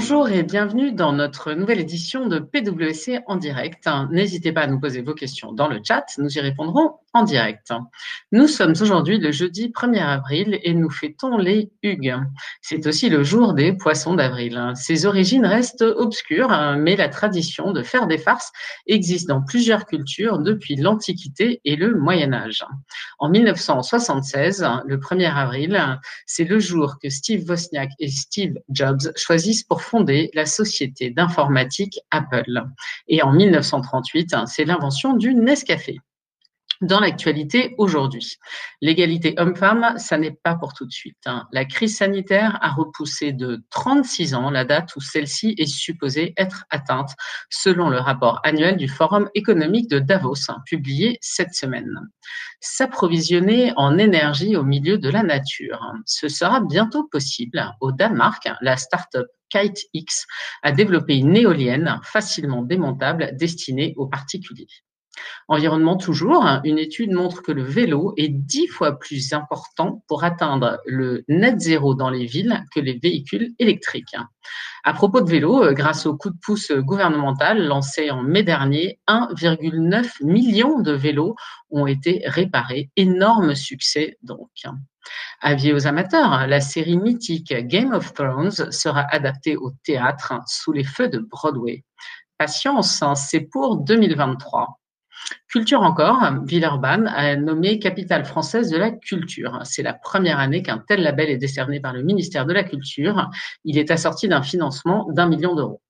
Bonjour et bienvenue dans notre nouvelle édition de PWC en direct. N'hésitez pas à nous poser vos questions dans le chat, nous y répondrons en direct. Nous sommes aujourd'hui le jeudi 1er avril et nous fêtons les Hugues. C'est aussi le jour des poissons d'avril. Ses origines restent obscures, mais la tradition de faire des farces existe dans plusieurs cultures depuis l'Antiquité et le Moyen Âge. En 1976, le 1er avril, c'est le jour que Steve Wozniak et Steve Jobs choisissent pour fonder la société d'informatique Apple. Et en 1938, c'est l'invention du Nescafé dans l'actualité aujourd'hui. L'égalité homme-femme, ça n'est pas pour tout de suite. Hein. La crise sanitaire a repoussé de 36 ans la date où celle-ci est supposée être atteinte, selon le rapport annuel du Forum économique de Davos, hein, publié cette semaine. S'approvisionner en énergie au milieu de la nature, hein. ce sera bientôt possible. Au Danemark, la start-up KiteX a développé une éolienne facilement démontable destinée aux particuliers. Environnement toujours, une étude montre que le vélo est dix fois plus important pour atteindre le net zéro dans les villes que les véhicules électriques. À propos de vélo, euh, grâce au coup de pouce gouvernemental lancé en mai dernier, 1,9 million de vélos ont été réparés. Énorme succès donc. Avis aux amateurs, la série mythique Game of Thrones sera adaptée au théâtre sous les feux de Broadway. Patience, hein, c'est pour 2023. Culture encore, Villeurbanne a nommé capitale française de la culture. C'est la première année qu'un tel label est décerné par le ministère de la Culture. Il est assorti d'un financement d'un million d'euros.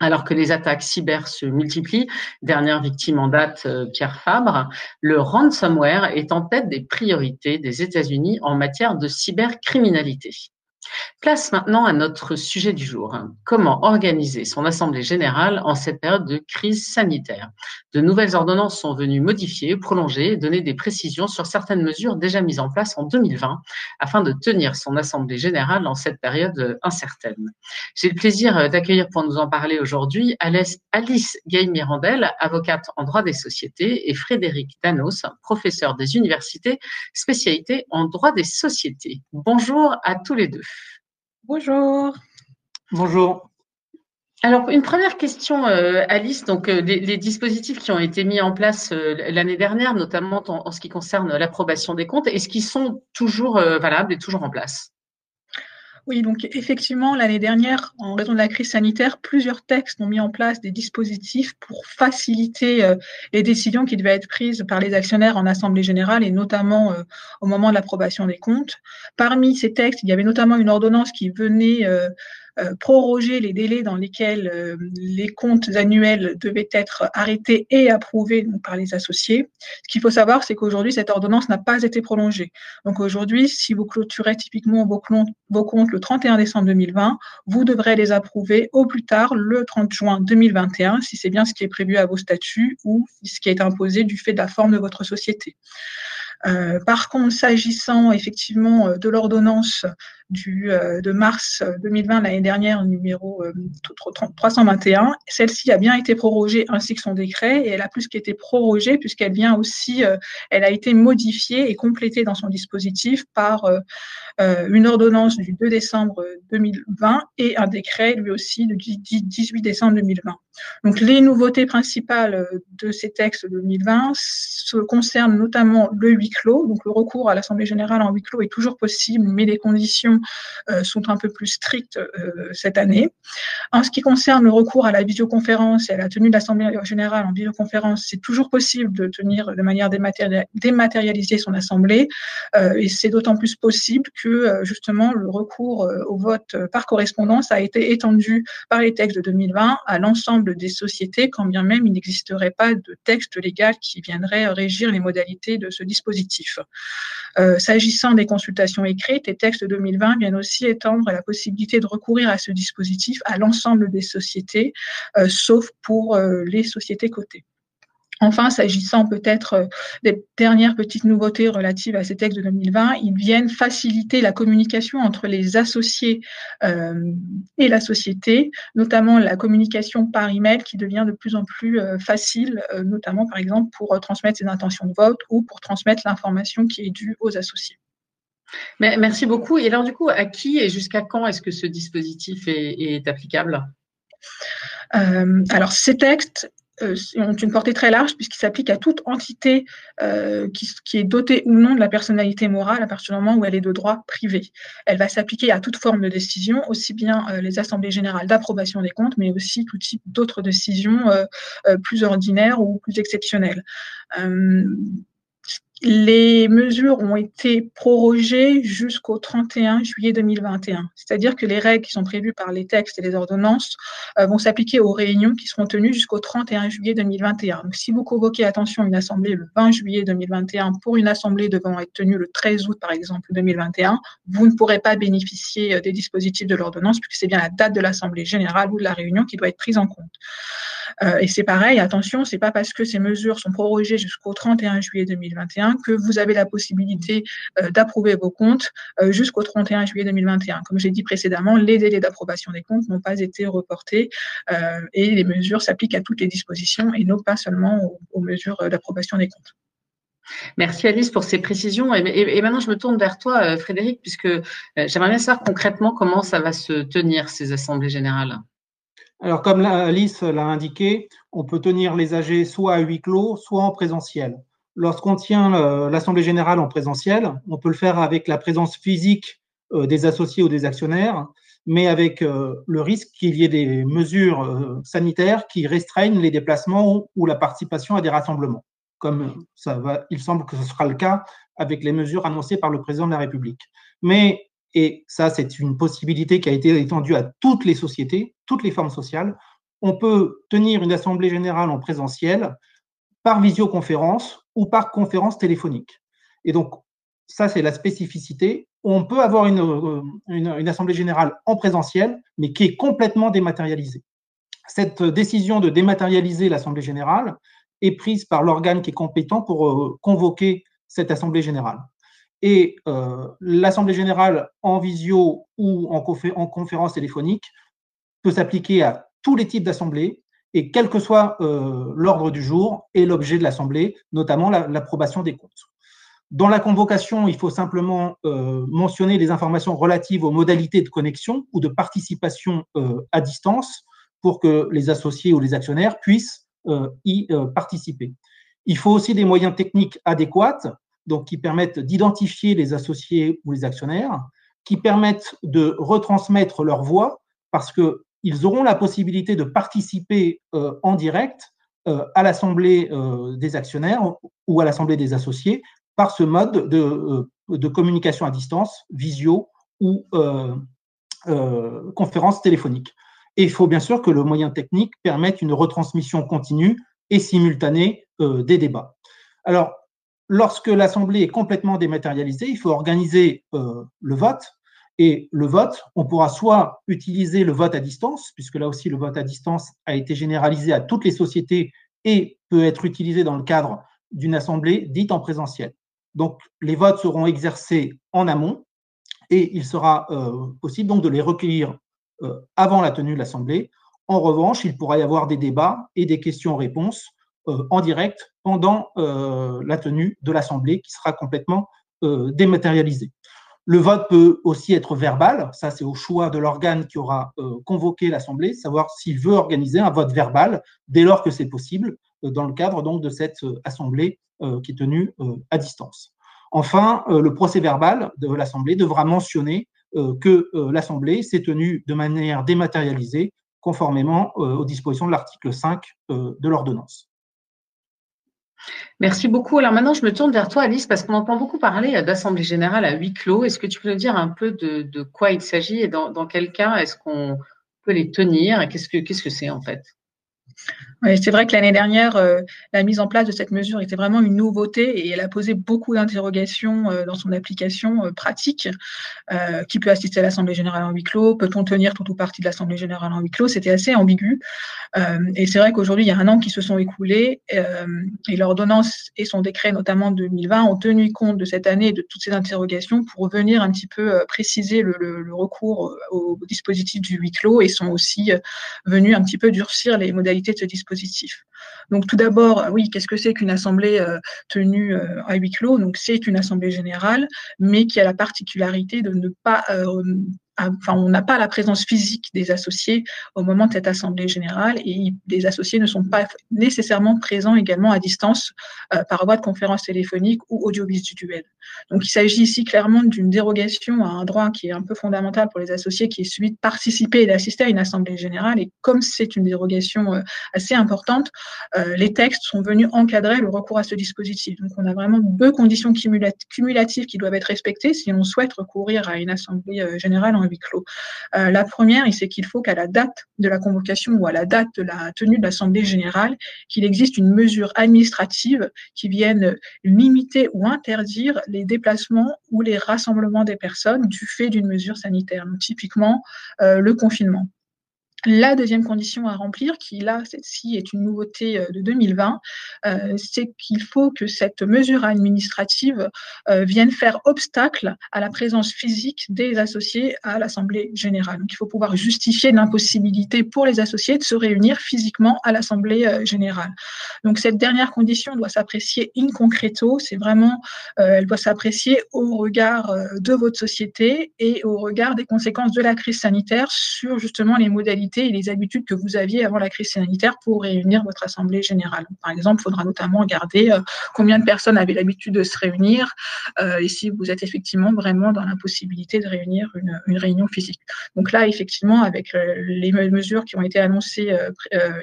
Alors que les attaques cyber se multiplient, dernière victime en date, euh, Pierre Fabre, le ransomware est en tête des priorités des États-Unis en matière de cybercriminalité. Place maintenant à notre sujet du jour. Comment organiser son assemblée générale en cette période de crise sanitaire? De nouvelles ordonnances sont venues modifier, prolonger et donner des précisions sur certaines mesures déjà mises en place en 2020 afin de tenir son assemblée générale en cette période incertaine. J'ai le plaisir d'accueillir pour nous en parler aujourd'hui Alice Gay-Mirandel, avocate en droit des sociétés, et Frédéric Danos, professeur des universités, spécialité en droit des sociétés. Bonjour à tous les deux. Bonjour. Bonjour. Alors, une première question, euh, Alice. Donc, euh, les, dispositifs qui ont été mis en place euh, l'année dernière, notamment en, ce qui concerne l'approbation des comptes, est-ce qu'ils sont toujours valables et toujours en place? Oui, donc effectivement, l'année dernière, en raison de la crise sanitaire, plusieurs textes ont mis en place des dispositifs pour faciliter les décisions qui devaient être prises par les actionnaires en Assemblée générale et notamment au moment de l'approbation des comptes. Parmi ces textes, il y avait notamment une ordonnance qui venait euh, proroger les délais dans lesquels euh, les comptes annuels devaient être arrêtés et approuvés par les associés. Ce qu'il faut savoir, c'est qu'aujourd'hui, cette ordonnance n'a pas été prolongée. Donc aujourd'hui, si vous clôturez typiquement vos, vos comptes le 31 décembre 2020, vous devrez les approuver au plus tard le 30 juin 2021, si c'est bien ce qui est prévu à vos statuts ou ce qui est imposé du fait de la forme de votre société. Euh, par contre, s'agissant effectivement euh, de l'ordonnance du, euh, de mars 2020, l'année dernière, numéro 321, celle-ci a bien été prorogée ainsi que son décret, et elle a plus qu'été prorogée puisqu'elle vient aussi, elle a été modifiée et complétée dans son dispositif par une ordonnance du 2 décembre 2020 et un décret lui aussi du 18 décembre 2020. Donc les nouveautés principales de ces textes 2020 se concernent notamment le huis clos. Donc le recours à l'Assemblée générale en huis clos est toujours possible, mais les conditions euh, sont un peu plus strictes euh, cette année. En ce qui concerne le recours à la visioconférence et à la tenue de l'Assemblée générale en visioconférence, c'est toujours possible de tenir de manière dématérialisée son Assemblée, euh, et c'est d'autant plus possible que justement le recours au vote par correspondance a été étendu par les textes de 2020 à l'ensemble des sociétés, quand bien même il n'existerait pas de texte légal qui viendrait régir les modalités de ce dispositif. S'agissant des consultations écrites, les textes 2020 viennent aussi étendre la possibilité de recourir à ce dispositif à l'ensemble des sociétés, euh, sauf pour euh, les sociétés cotées. Enfin, s'agissant peut-être euh, des dernières petites nouveautés relatives à ces textes de 2020, ils viennent faciliter la communication entre les associés et la société, notamment la communication par email qui devient de plus en plus facile, notamment par exemple pour transmettre ses intentions de vote ou pour transmettre l'information qui est due aux associés. Merci beaucoup. Et alors, du coup, à qui et jusqu'à quand est-ce que ce dispositif est, applicable? Euh, Alors, ces textes euh, ont une portée très large puisqu'il s'applique à toute entité euh, qui, est dotée ou non de la personnalité morale à partir du moment où elle est de droit privé. Elle va s'appliquer à toute forme de décision, aussi bien les assemblées générales d'approbation des comptes, mais aussi tout type d'autres décisions plus ordinaires ou plus exceptionnelles. Les mesures ont été prorogées jusqu'au 31 juillet 2021, c'est-à-dire que les règles qui sont prévues par les textes et les ordonnances euh, vont s'appliquer aux réunions qui seront tenues jusqu'au 31 juillet 2021. Donc, si vous convoquez, attention, une assemblée le 20 juillet 2021 pour une assemblée devant être tenue le 13 août, par exemple, 2021, vous ne pourrez pas bénéficier euh, des dispositifs de l'ordonnance puisque c'est bien la date de l'assemblée générale ou de la réunion qui doit être prise en compte. Euh, et c'est pareil, attention, c'est pas parce que ces mesures sont prorogées jusqu'au 31 juillet 2021 que vous avez la possibilité euh, d'approuver vos comptes euh, jusqu'au 31 juillet 2021. Comme j'ai dit précédemment, les délais d'approbation des comptes n'ont pas été reportés et les mesures s'appliquent à toutes les dispositions et non pas seulement aux, mesures d'approbation des comptes. Merci Alice pour ces précisions. Et, maintenant, je me tourne vers toi, Frédéric, puisque j'aimerais bien savoir concrètement comment ça va se tenir, ces assemblées générales. Alors, comme Alice l'a indiqué, on peut tenir les AG soit à huis clos, soit en présentiel. Lorsqu'on tient euh, l'Assemblée générale en présentiel, on peut le faire avec la présence physique euh, des associés ou des actionnaires, mais avec euh, le risque qu'il y ait des mesures sanitaires qui restreignent les déplacements ou la participation à des rassemblements, comme ça va, il semble que ce sera le cas avec les mesures annoncées par le président de la République. Mais et ça, c'est une possibilité qui a été étendue à toutes les sociétés, toutes les formes sociales. On peut tenir une assemblée générale en présentiel par visioconférence ou par conférence téléphonique. Et donc, ça, c'est la spécificité. On peut avoir une, une, assemblée générale en présentiel, mais qui est complètement dématérialisée. Cette décision de dématérialiser l'assemblée générale est prise par l'organe qui est compétent pour euh, convoquer cette assemblée générale. Et euh, l'Assemblée générale en visio ou en, conférence téléphonique peut s'appliquer à tous les types d'assemblées et quel que soit euh, l'ordre du jour et l'objet de l'Assemblée, notamment l'approbation des comptes. Dans la convocation, il faut simplement euh, mentionner les informations relatives aux modalités de connexion ou de participation à distance pour que les associés ou les actionnaires puissent y participer. Il faut aussi des moyens techniques adéquats donc qui permettent d'identifier les associés ou les actionnaires, qui permettent de retransmettre leur voix parce qu'ils auront la possibilité de participer euh, en direct euh, à l'assemblée euh, des actionnaires ou à l'assemblée des associés par ce mode de, communication à distance, visio ou conférence téléphonique. Et il faut bien sûr que le moyen technique permette une retransmission continue et simultanée des débats. Alors, lorsque l'Assemblée est complètement dématérialisée, il faut organiser le vote. Et le vote, on pourra soit utiliser le vote à distance, puisque là aussi le vote à distance a été généralisé à toutes les sociétés et peut être utilisé dans le cadre d'une assemblée dite en présentiel. Donc les votes seront exercés en amont et il sera euh, possible donc de les recueillir euh, avant la tenue de l'assemblée. En revanche, il pourra y avoir des débats et des questions-réponses euh, en direct pendant la tenue de l'Assemblée qui sera complètement dématérialisée. Le vote peut aussi être verbal, ça c'est au choix de l'organe qui aura convoqué l'Assemblée, savoir s'il veut organiser un vote verbal dès lors que c'est possible, dans le cadre donc de cette Assemblée qui est tenue à distance. Enfin, le procès verbal de l'Assemblée devra mentionner que l'Assemblée s'est tenue de manière dématérialisée conformément aux dispositions de l'article 5 de l'ordonnance. Merci beaucoup. Alors maintenant, je me tourne vers toi, Alice, parce qu'on entend beaucoup parler d'Assemblée générale à huis clos. Est-ce que tu peux nous dire un peu de, quoi il s'agit et dans, dans quel cas est-ce qu'on peut les tenir? Qu'est-ce que qu'est-ce que c'est en fait? C'est vrai que l'année dernière, euh, la mise en place de cette mesure était vraiment une nouveauté et elle a posé beaucoup d'interrogations euh, dans son application euh, pratique. qui peut assister à l'Assemblée générale en huis clos Peut-on tenir tout ou partie de l'Assemblée générale en huis clos C'était assez ambigu. et c'est vrai qu'aujourd'hui, il y a un an qui se sont écoulés et l'ordonnance et son décret, notamment 2020, ont tenu compte de cette année et de toutes ces interrogations pour venir un petit peu préciser le recours au dispositif du huis clos et sont aussi venus un petit peu durcir les modalités de ce dispositif. Donc tout d'abord, oui, qu'est-ce que c'est qu'une assemblée tenue à huis clos? Donc c'est une assemblée générale, mais qui a la particularité de ne pas enfin, on n'a pas la présence physique des associés au moment de cette assemblée générale et les associés ne sont pas nécessairement présents également à distance euh, par voie de conférence téléphonique ou audiovisuelle. Donc, il s'agit ici clairement d'une dérogation à un droit qui est un peu fondamental pour les associés, qui est celui de participer et d'assister à une assemblée générale. Et comme c'est une dérogation euh, assez importante, euh, les textes sont venus encadrer le recours à ce dispositif. Donc, on a vraiment deux conditions cumulatives qui doivent être respectées si on souhaite recourir à une assemblée générale en huis clos. Euh, la première, c'est qu'il faut qu'à la date de la convocation ou à la date de la tenue de l'Assemblée générale, qu'il existe une mesure administrative qui vienne limiter ou interdire les déplacements ou les rassemblements des personnes du fait d'une mesure sanitaire, typiquement euh, le confinement. La deuxième condition à remplir, qui là, celle-ci est une nouveauté euh, de 2020, euh, c'est qu'il faut que cette mesure administrative euh, vienne faire obstacle à la présence physique des associés à l'Assemblée générale. Donc il faut pouvoir justifier l'impossibilité pour les associés de se réunir physiquement à l'Assemblée générale. Donc cette dernière condition doit s'apprécier in concreto, c'est vraiment, elle doit s'apprécier au regard de votre société et au regard des conséquences de la crise sanitaire sur justement les modalités et les habitudes que vous aviez avant la crise sanitaire pour réunir votre assemblée générale. Par exemple, il faudra notamment regarder euh, combien de personnes avaient l'habitude de se réunir euh, et si vous êtes effectivement vraiment dans la possibilité de réunir une, réunion physique. Donc là, effectivement, avec euh, les mesures qui ont été annoncées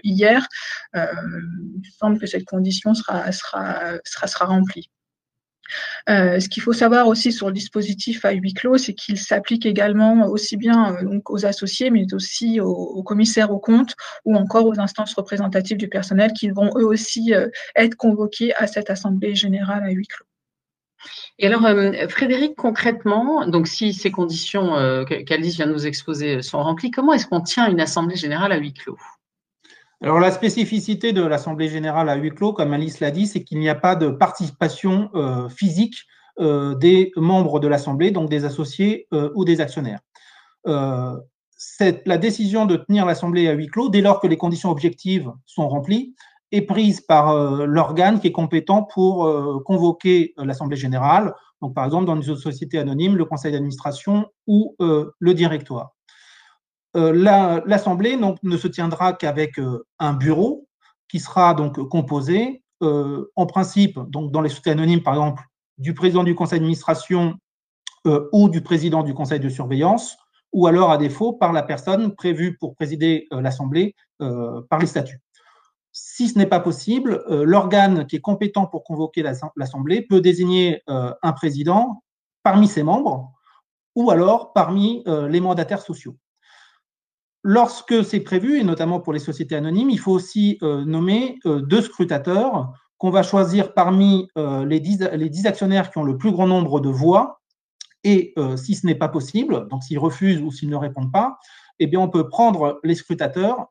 hier, il semble que cette condition sera, sera, sera, sera remplie. Euh, ce qu'il faut savoir aussi sur le dispositif à huis clos, c'est qu'il s'applique également aussi bien euh, aux associés, mais aussi aux, commissaires aux comptes ou encore aux instances représentatives du personnel qui vont eux aussi euh, être convoqués à cette assemblée générale à huis clos. Et alors, Frédéric, concrètement, donc si ces conditions qu'Alice vient de nous exposer sont remplies, comment est-ce qu'on tient une assemblée générale à huis clos? Alors la spécificité de l'Assemblée générale à huis clos, comme Alice l'a dit, c'est qu'il n'y a pas de participation euh, physique euh, des membres de l'Assemblée, donc des associés euh, ou des actionnaires. la décision de tenir l'Assemblée à huis clos, dès lors que les conditions objectives sont remplies, est prise par l'organe qui est compétent pour convoquer l'Assemblée générale, donc par exemple dans une société anonyme, le conseil d'administration ou le directoire. Euh, l'Assemblée ne se tiendra qu'avec euh, un bureau qui sera donc composé, euh, en principe, donc dans les sociétés anonymes, par exemple, du président du conseil d'administration ou du président du conseil de surveillance, ou alors, à défaut, par la personne prévue pour présider l'Assemblée par les statuts. Si ce n'est pas possible, l'organe qui est compétent pour convoquer l'Assemblée peut désigner un président parmi ses membres ou alors parmi les mandataires sociaux. Lorsque c'est prévu, et notamment pour les sociétés anonymes, il faut aussi euh, nommer euh, deux scrutateurs qu'on va choisir parmi euh, les, dix, actionnaires qui ont le plus grand nombre de voix. Et si ce n'est pas possible, donc s'ils refusent ou s'ils ne répondent pas, eh bien on peut prendre les scrutateurs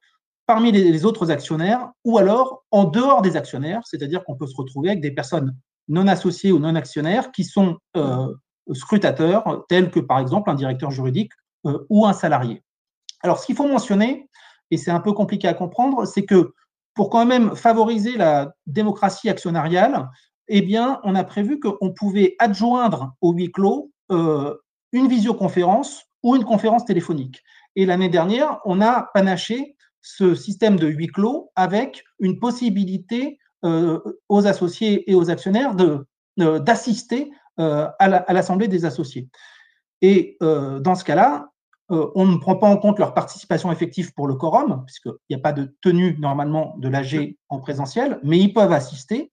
parmi les, autres actionnaires ou alors en dehors des actionnaires, c'est-à-dire qu'on peut se retrouver avec des personnes non associées ou non actionnaires qui sont scrutateurs, tels que par exemple un directeur juridique ou un salarié. Alors, ce qu'il faut mentionner, et c'est un peu compliqué à comprendre, c'est que pour quand même favoriser la démocratie actionnariale, eh bien, on a prévu qu'on pouvait adjoindre au huis clos euh, une visioconférence ou une conférence téléphonique. Et l'année dernière, on a panaché ce système de huis clos avec une possibilité euh, aux associés et aux actionnaires d'assister euh, à l'Assemblée des associés. Et dans ce cas-là, euh, on ne prend pas en compte leur participation effective pour le quorum, puisqu'il n'y a pas de tenue normalement de l'AG en présentiel, mais ils peuvent assister.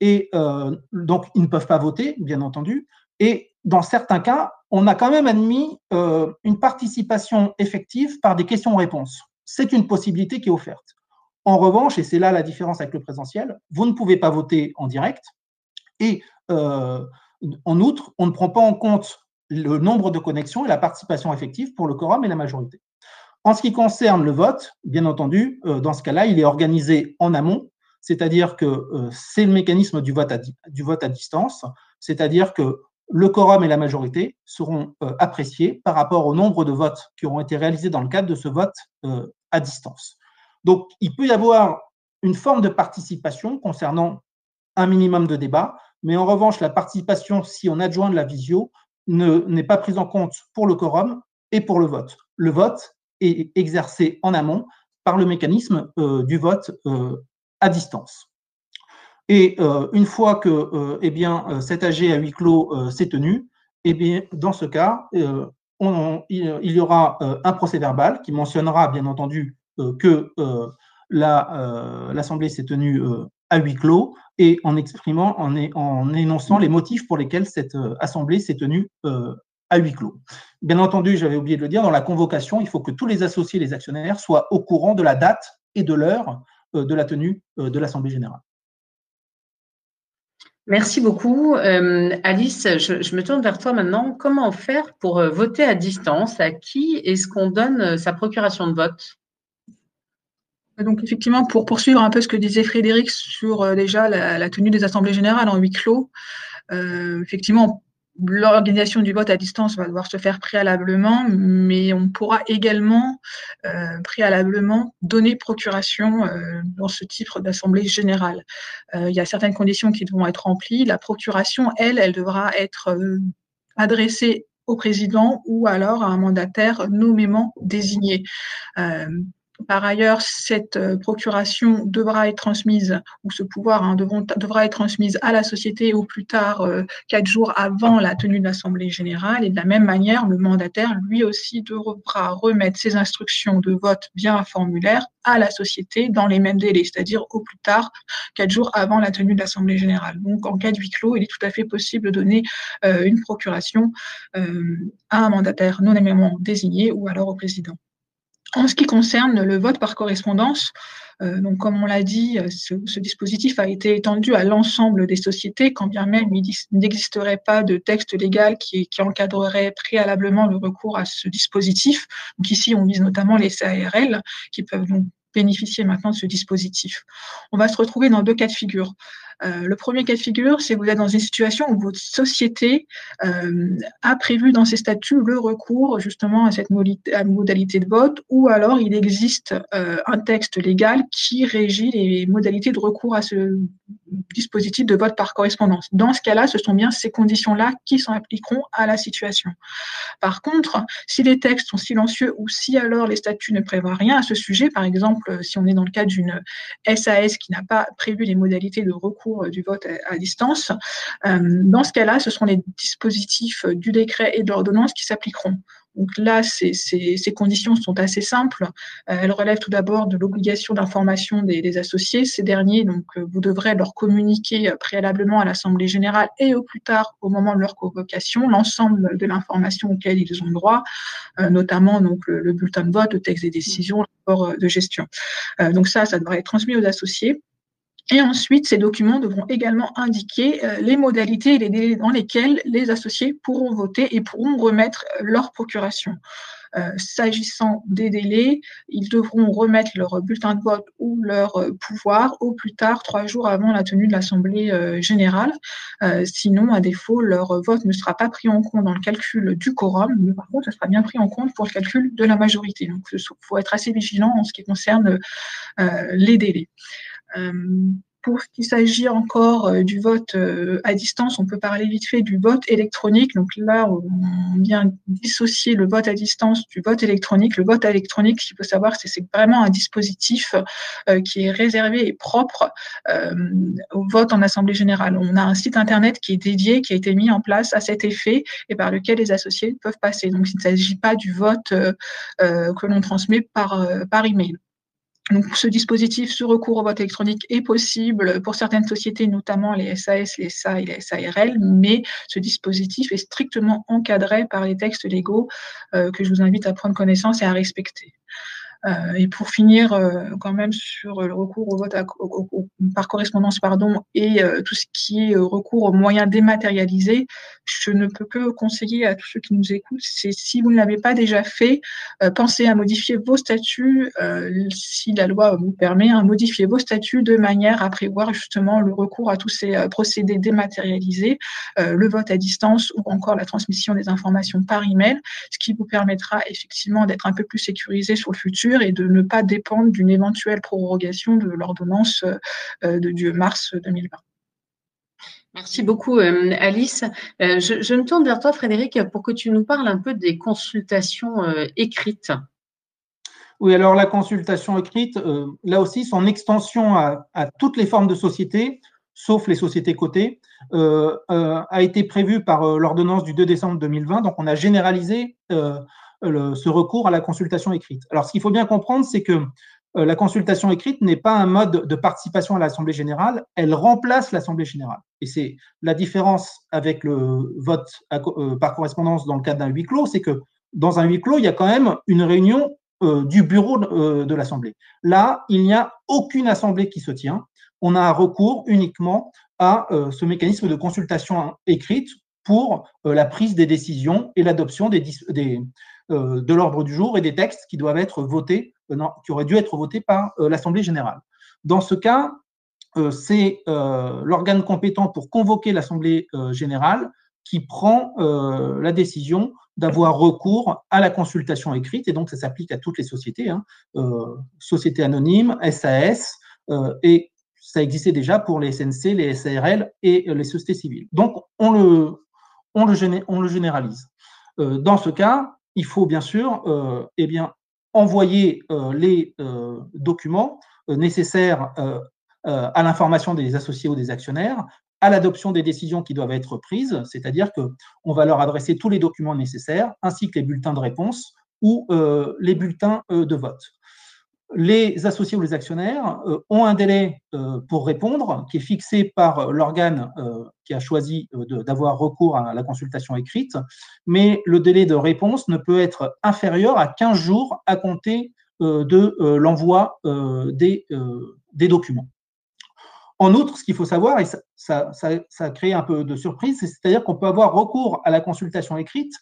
Et euh, donc, ils ne peuvent pas voter, bien entendu. Et dans certains cas, on a quand même admis euh, une participation effective par des questions-réponses. C'est une possibilité qui est offerte. En revanche, et c'est là la différence avec le présentiel, vous ne pouvez pas voter en direct. Et en outre, on ne prend pas en compte le nombre de connexions et la participation effective pour le quorum et la majorité. En ce qui concerne le vote, bien entendu, euh, dans ce cas-là, il est organisé en amont, c'est-à-dire que euh, c'est le mécanisme du vote, à, distance, c'est-à-dire que le quorum et la majorité seront euh, appréciés par rapport au nombre de votes qui auront été réalisés dans le cadre de ce vote à distance. Donc, il peut y avoir une forme de participation concernant un minimum de débat, mais en revanche, la participation, si on adjoint de la visio, n'est pas prise en compte pour le quorum et pour le vote. Le vote est exercé en amont par le mécanisme euh, du vote euh, à distance. Et euh, une fois que eh bien, cet AG à huis clos s'est tenu, eh bien, dans ce cas, il, y aura un procès verbal qui mentionnera bien entendu que l'Assemblée s'est tenue à huis clos et en exprimant, en, énonçant les motifs pour lesquels cette Assemblée s'est tenue à huis clos. Bien entendu, j'avais oublié de le dire, dans la convocation, il faut que tous les associés, les actionnaires, soient au courant de la date et de l'heure euh, de la tenue euh, de l'Assemblée générale. Merci beaucoup. Euh, Alice, je, me tourne vers toi maintenant. Comment faire pour voter à distance? À qui est-ce qu'on donne sa procuration de vote? Donc effectivement, pour poursuivre un peu ce que disait Frédéric sur déjà la, tenue des assemblées générales en huis clos, effectivement, l'organisation du vote à distance va devoir se faire préalablement, mais on pourra également euh, préalablement donner procuration euh, dans ce titre d'assemblée générale. Euh, il y a certaines conditions qui devront être remplies. La procuration, elle, elle devra être adressée au président ou alors à un mandataire nommément désigné. Par ailleurs, cette euh, procuration devra être transmise, ou ce pouvoir hein, devra être transmise à la société au plus tard euh, quatre jours avant la tenue de l'Assemblée générale. Et de la même manière, le mandataire, lui aussi, devra remettre ses instructions de vote bien formulaire à la société dans les mêmes délais, c'est-à-dire au plus tard quatre jours avant la tenue de l'Assemblée générale. Donc, en cas de huis clos, il est tout à fait possible de donner euh, une procuration à un mandataire non nommément désigné ou alors au président. En ce qui concerne le vote par correspondance, euh, comme on l'a dit, euh, ce, dispositif a été étendu à l'ensemble des sociétés, quand bien même il n'existerait pas de texte légal qui, encadrerait préalablement le recours à ce dispositif. Donc ici, on vise notamment les CARL qui peuvent donc bénéficier maintenant de ce dispositif. On va se retrouver dans deux cas de figure. Euh, le premier cas de figure, c'est que vous êtes dans une situation où votre société euh, a prévu dans ses statuts le recours justement à cette modalité de vote, ou alors il existe euh, un texte légal qui régit les modalités de recours à ce dispositif de vote par correspondance. Dans ce cas-là, ce sont bien ces conditions-là qui s'en appliqueront à la situation. Par contre, si les textes sont silencieux ou si alors les statuts ne prévoient rien à ce sujet, par exemple, si on est dans le cas d'une SAS qui n'a pas prévu les modalités de recours euh, du vote à, distance. Euh, dans ce cas-là, ce sont les dispositifs du décret et de l'ordonnance qui s'appliqueront. Donc là, ces, conditions sont assez simples. Euh, elles relèvent tout d'abord de l'obligation d'information des, associés. Ces derniers, donc, vous devrez leur communiquer préalablement à l'Assemblée générale et au plus tard, au moment de leur convocation, l'ensemble de l'information auxquelles ils ont droit, notamment donc, le, bulletin de vote, le texte des décisions, le rapport de gestion. donc ça, ça devrait être transmis aux associés. Et ensuite, ces documents devront également indiquer euh, les modalités et les délais dans lesquels les associés pourront voter et pourront remettre euh, leur procuration. Euh, s'agissant des délais, ils devront remettre leur bulletin de vote ou leur pouvoir au plus tard trois jours avant la tenue de l'Assemblée générale. sinon, à défaut, leur vote ne sera pas pris en compte dans le calcul du quorum, mais par contre, ce sera bien pris en compte pour le calcul de la majorité. Donc, il faut être assez vigilant en ce qui concerne les délais. Um, Pour ce qui s'agit encore euh, du vote euh, à distance, on peut parler vite fait du vote électronique. Donc là, on vient dissocier le vote à distance du vote électronique. Le vote électronique, ce qu'il faut savoir, c'est c'est vraiment un dispositif euh, qui est réservé et propre au vote en Assemblée générale. On a un site Internet qui est dédié, qui a été mis en place à cet effet et par lequel les associés peuvent passer. Donc il ne s'agit pas du vote que l'on transmet par, par email. Donc, ce dispositif, ce recours au vote électronique est possible pour certaines sociétés, notamment les SAS, les SA et les SARL, mais ce dispositif est strictement encadré par les textes légaux euh, que je vous invite à prendre connaissance et à respecter. Euh, et pour finir, euh, quand même sur le recours au vote par correspondance, pardon, et euh, tout ce qui est recours aux moyens dématérialisés, je ne peux que conseiller à tous ceux qui nous écoutent, c'est si vous ne l'avez pas déjà fait, pensez à modifier vos statuts, si la loi vous permet, hein, modifier vos statuts de manière à prévoir justement le recours à tous ces procédés dématérialisés, le vote à distance ou encore la transmission des informations par email, ce qui vous permettra effectivement d'être un peu plus sécurisé sur le futur et de ne pas dépendre d'une éventuelle prorogation de l'ordonnance de, mars 2020. Merci beaucoup, Alice. Je, je, me tourne vers toi, Frédéric, pour que tu nous parles un peu des consultations écrites. Oui, alors la consultation écrite, euh, là aussi, son extension à, toutes les formes de sociétés, sauf les sociétés cotées, euh, euh, a été prévue par l'ordonnance du 2 décembre 2020. Donc, on a généralisé ce recours à la consultation écrite. Alors, ce qu'il faut bien comprendre, c'est que la consultation écrite n'est pas un mode de participation à l'Assemblée générale, elle remplace l'Assemblée générale. Et c'est la différence avec le vote par correspondance dans le cadre d'un huis clos, c'est que dans un huis clos, il y a quand même une réunion euh, du bureau euh, de l'Assemblée. Là, il n'y a aucune Assemblée qui se tient. On a un recours uniquement à euh, ce mécanisme de consultation écrite pour la prise des décisions et l'adoption des, de l'ordre du jour et des textes qui doivent être votés, qui auraient dû être votés par l'Assemblée générale. Dans ce cas, c'est l'organe compétent pour convoquer l'Assemblée générale qui prend la décision d'avoir recours à la consultation écrite, et donc ça s'applique à toutes les sociétés, hein, euh, sociétés anonymes, SAS, euh, et ça existait déjà pour les SNC, les SARL et les sociétés civiles. Donc on le, généralise. Euh, dans ce cas, il faut bien sûr eh bien, envoyer les documents nécessaires à l'information des associés ou des actionnaires à l'adoption des décisions qui doivent être prises, c'est-à-dire qu'on va leur adresser tous les documents nécessaires, ainsi que les bulletins de réponse ou euh, les bulletins euh, de vote. Les associés ou les actionnaires euh, ont un délai pour répondre qui est fixé par l'organe qui a choisi d'avoir recours à la consultation écrite, mais le délai de réponse ne peut être inférieur à 15 jours à compter de l'envoi des, documents. En outre, ce qu'il faut savoir, et ça, crée un peu de surprise, c'est-à-dire qu'on peut avoir recours à la consultation écrite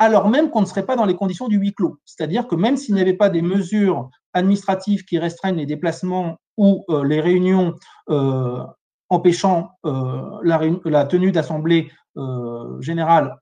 alors même qu'on ne serait pas dans les conditions du huis clos. C'est-à-dire que même s'il n'y avait pas des mesures administratives qui restreignent les déplacements ou euh, les réunions euh, empêchant euh, la, tenue d'assemblée générale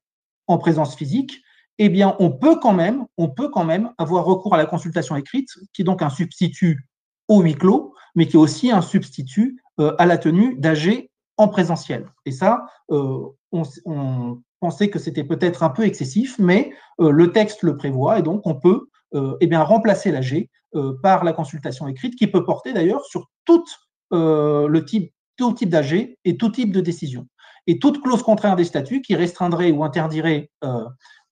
en présence physique, eh on peut quand même, avoir recours à la consultation écrite, qui est donc un substitut au huis clos, mais qui est aussi un substitut à la tenue d'AG en présentiel. Et ça, on, pensait que c'était peut-être un peu excessif, mais euh, le texte le prévoit et donc on peut eh bien, remplacer l'AG par la consultation écrite qui peut porter d'ailleurs sur tout le type, tout type d'AG et tout type de décision. Et toute clause contraire des statuts qui restreindrait ou interdirait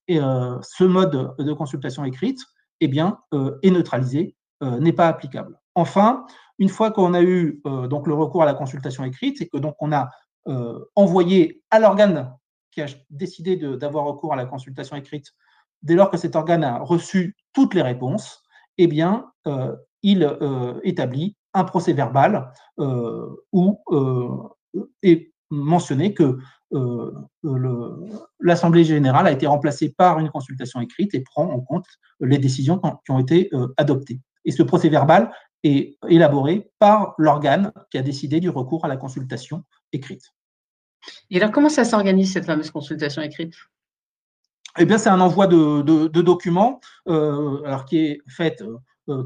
ce mode de consultation écrite eh bien, est neutralisé, n'est pas applicable. Enfin, une fois qu'on a eu euh, donc le recours à la consultation écrite et que donc on a euh, envoyé à l'organe qui a décidé d'avoir recours à la consultation écrite, dès lors que cet organe a reçu toutes les réponses, eh bien, euh, il établit un procès verbal où est mentionné que l'Assemblée générale a été remplacée par une consultation écrite et prend en compte les décisions qui ont été adoptées. Et ce procès verbal est élaboré par l'organe qui a décidé du recours à la consultation écrite. Et alors, comment ça s'organise, cette fameuse consultation écrite? Eh bien, c'est un envoi de, documents euh, alors qui est fait, euh,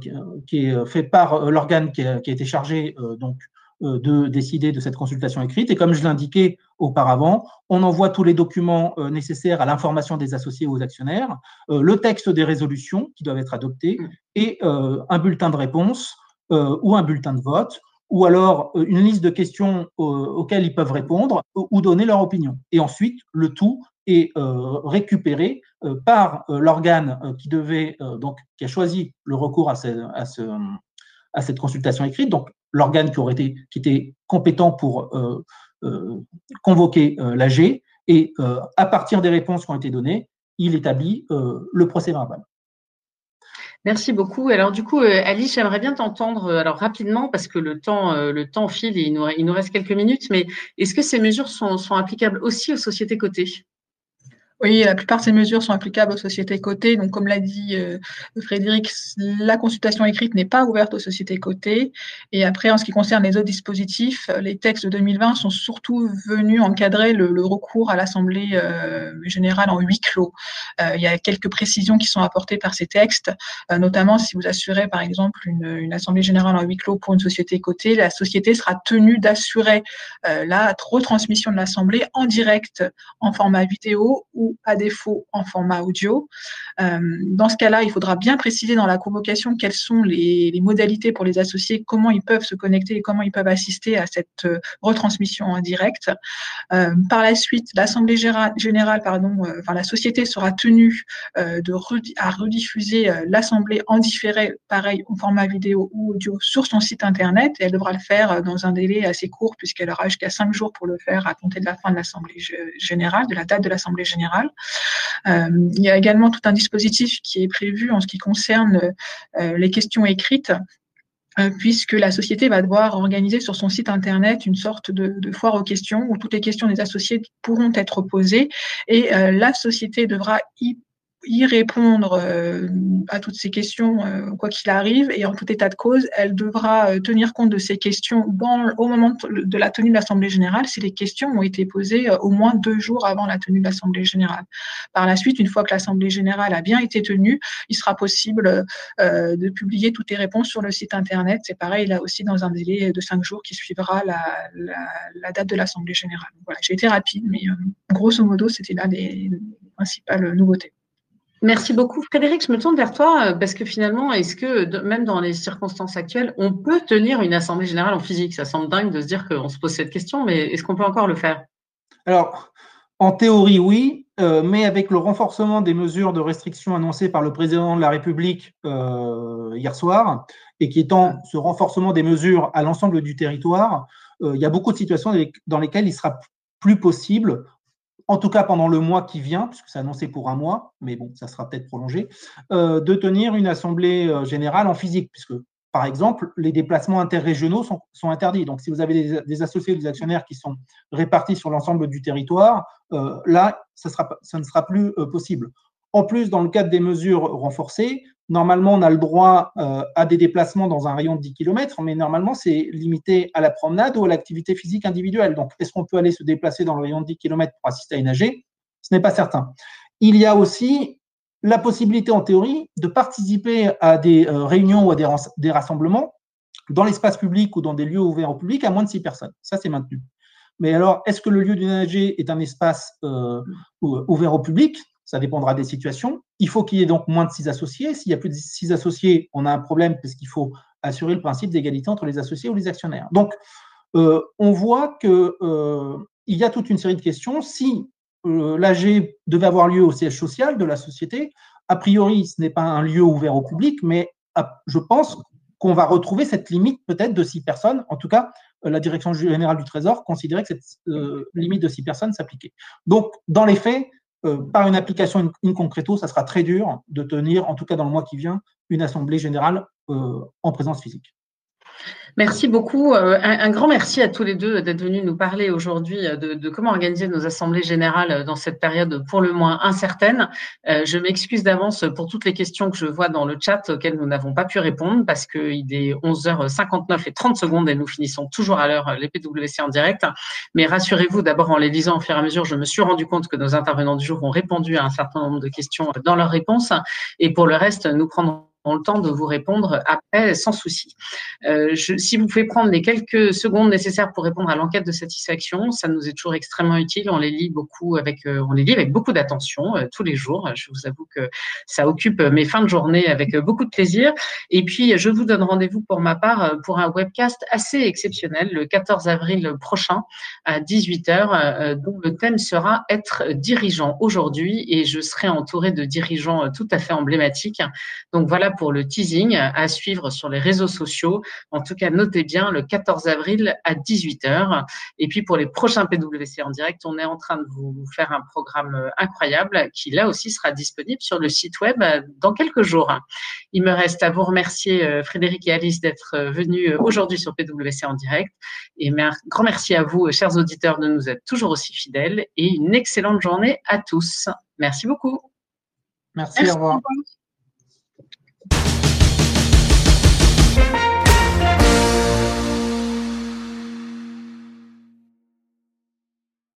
qui est fait par l'organe qui, qui, a été chargé euh, donc euh, de décider de cette consultation écrite. Et comme je l'indiquais auparavant, on envoie tous les documents nécessaires à l'information des associés ou aux actionnaires, le texte des résolutions qui doivent être adoptées mm. et un bulletin de réponse ou un bulletin de vote ou alors une liste de questions auxquelles ils peuvent répondre ou donner leur opinion. Et ensuite, le tout est récupéré par l'organe qui devait donc qui a choisi le recours à, à, ce, à cette consultation écrite. Donc, l'organe qui aurait été qui était compétent pour euh, euh, convoquer euh, l'AG et à partir des réponses qui ont été données, il établit le procès verbal. Merci beaucoup. Alors du coup, Alice, j'aimerais bien t'entendre alors rapidement parce que le temps, le temps file et il nous, il nous reste quelques minutes. Mais est-ce que ces mesures sont, sont applicables aussi aux sociétés cotées? Oui, la plupart de ces mesures sont applicables aux sociétés cotées. Donc, comme l'a dit euh, Frédéric, la consultation écrite n'est pas ouverte aux sociétés cotées. Et après, en ce qui concerne les autres dispositifs, les textes de 2020 sont surtout venus encadrer le, recours à l'Assemblée euh, générale en huis clos. Euh, il y a quelques précisions qui sont apportées par ces textes, notamment si vous assurez, par exemple, une, une, Assemblée générale en huis clos pour une société cotée, la société sera tenue d'assurer la retransmission de l'Assemblée en direct en format vidéo ou à défaut en format audio. Euh, dans ce cas-là, il faudra bien préciser dans la convocation quelles sont les, modalités pour les associés, comment ils peuvent se connecter et comment ils peuvent assister à cette euh, retransmission en direct. Euh, par la suite, l'Assemblée générale, pardon, enfin, la société sera tenue de à rediffuser l'Assemblée en différé, pareil, en format vidéo ou audio, sur son site Internet. Et elle devra le faire dans un délai assez court, puisqu'elle aura jusqu'à cinq jours pour le faire à compter de la fin de l'Assemblée générale, de la date de l'Assemblée générale. Euh, il y a également tout un dispositif qui est prévu en ce qui concerne euh, les questions écrites euh, puisque la société va devoir organiser sur son site internet une sorte de, foire aux questions où toutes les questions des associés pourront être posées. Et la société devra y y répondre euh, à toutes ces questions, euh, quoi qu'il arrive, et en tout état de cause, elle devra euh, tenir compte de ces questions au moment de la tenue de l'Assemblée générale si les questions ont été posées au moins deux jours avant la tenue de l'Assemblée générale. Par la suite, une fois que l'Assemblée générale a bien été tenue, il sera possible de publier toutes les réponses sur le site Internet. C'est pareil, là aussi, dans un délai de cinq jours qui suivra la, la, date de l'Assemblée générale. Voilà, j'ai été rapide, mais grosso modo, c'était là les principales nouveautés. Merci beaucoup. Frédéric, je me tourne vers toi euh, parce que finalement, est-ce que même dans les circonstances actuelles, on peut tenir une assemblée générale en physique? Ça semble dingue de se dire qu'on se pose cette question, mais est-ce qu'on peut encore le faire? Alors, en théorie, oui, euh, mais avec le renforcement des mesures de restriction annoncées par le président de la République euh, hier soir, et qui étant ce renforcement des mesures à l'ensemble du territoire, il y a beaucoup de situations dans lesquelles il sera plus possible en tout cas pendant le mois qui vient, puisque c'est annoncé pour un mois, mais bon, ça sera peut-être prolongé, euh, de tenir une assemblée euh, générale en physique, puisque par exemple, les déplacements interrégionaux sont, interdits. Donc, si vous avez des, associés ou des actionnaires qui sont répartis sur l'ensemble du territoire, euh, là, ça, ne sera plus possible. En plus, dans le cadre des mesures renforcées, Normalement, on a le droit euh, à des déplacements dans un rayon de 10 km, mais normalement, c'est limité à la promenade ou à l'activité physique individuelle. Donc, est-ce qu'on peut aller se déplacer dans le rayon de 10 km pour assister à une AG Ce n'est pas certain. Il y a aussi la possibilité, en théorie, de participer à des euh, réunions ou à des, rassemblements dans l'espace public ou dans des lieux ouverts au public à moins de 6 personnes. Ça, c'est maintenu. Mais alors, est-ce que le lieu d'une AG est un espace euh, ouvert au public? Ça dépendra des situations. Il faut qu'il y ait donc moins de six associés. S'il y a plus de six associés, on a un problème parce qu'il faut assurer le principe d'égalité entre les associés ou les actionnaires. Donc, euh, on voit qu'il euh, y a toute une série de questions. Si euh, l'AG devait avoir lieu au siège social de la société, a priori, ce n'est pas un lieu ouvert au public, mais je pense qu'on va retrouver cette limite peut-être de six personnes. En tout cas, la direction générale du Trésor considérait que cette limite de six personnes s'appliquait. Donc, dans les faits, euh, par une application in, concreto, ça sera très dur de tenir, en tout cas dans le mois qui vient, une assemblée générale euh, en présence physique. Merci beaucoup. Euh, un, grand merci à tous les deux d'être venus nous parler aujourd'hui euh, de, comment organiser nos assemblées générales dans cette période pour le moins incertaine. Euh, je m'excuse d'avance pour toutes les questions que je vois dans le chat auxquelles nous n'avons pas pu répondre parce qu'il est 11h59 et 30 secondes et nous finissons toujours à l'heure les PWC en direct. Mais rassurez-vous, d'abord en les lisant au fur et à mesure, je me suis rendu compte que nos intervenants du jour ont répondu à un certain nombre de questions dans leurs réponses. Et pour le reste, nous prendrons le temps de vous répondre après sans souci. Euh, si vous pouvez prendre les quelques secondes nécessaires pour répondre à l'enquête de satisfaction, ça nous est toujours extrêmement utile. On les lit beaucoup avec, euh, on les lit avec beaucoup d'attention euh, tous les jours. Je vous avoue que ça occupe mes fins de journée avec beaucoup de plaisir. Et puis, je vous donne rendez-vous pour ma part pour un webcast assez exceptionnel le 14 avril prochain à 18h, dont le thème sera être dirigeant aujourd'hui et je serai entourée de dirigeants tout à fait emblématiques. Donc voilà pour le teasing à suivre sur les réseaux sociaux. En tout cas, notez bien le 14 avril à 18h. Et puis pour les prochains PWC en direct, on est en train de vous faire un programme incroyable qui là aussi sera disponible sur le site web dans quelques jours. Il me reste à vous remercier euh, Frédéric et Alice d'être venus aujourd'hui sur PWC en direct. Et un grand merci à vous, chers auditeurs, de nous être toujours aussi fidèles et une excellente journée à tous. Merci beaucoup. Merci, au revoir.